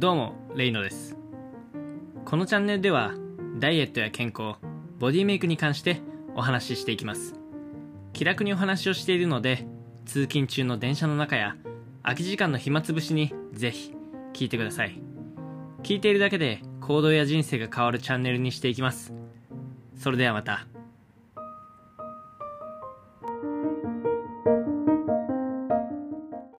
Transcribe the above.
どうも、レイノです。このチャンネルでは、ダイエットや健康、ボディメイクに関してお話ししていきます。気楽にお話をしているので、通勤中の電車の中や、空き時間の暇つぶしにぜひ聞いてください。聞いているだけで行動や人生が変わるチャンネルにしていきます。それではまた。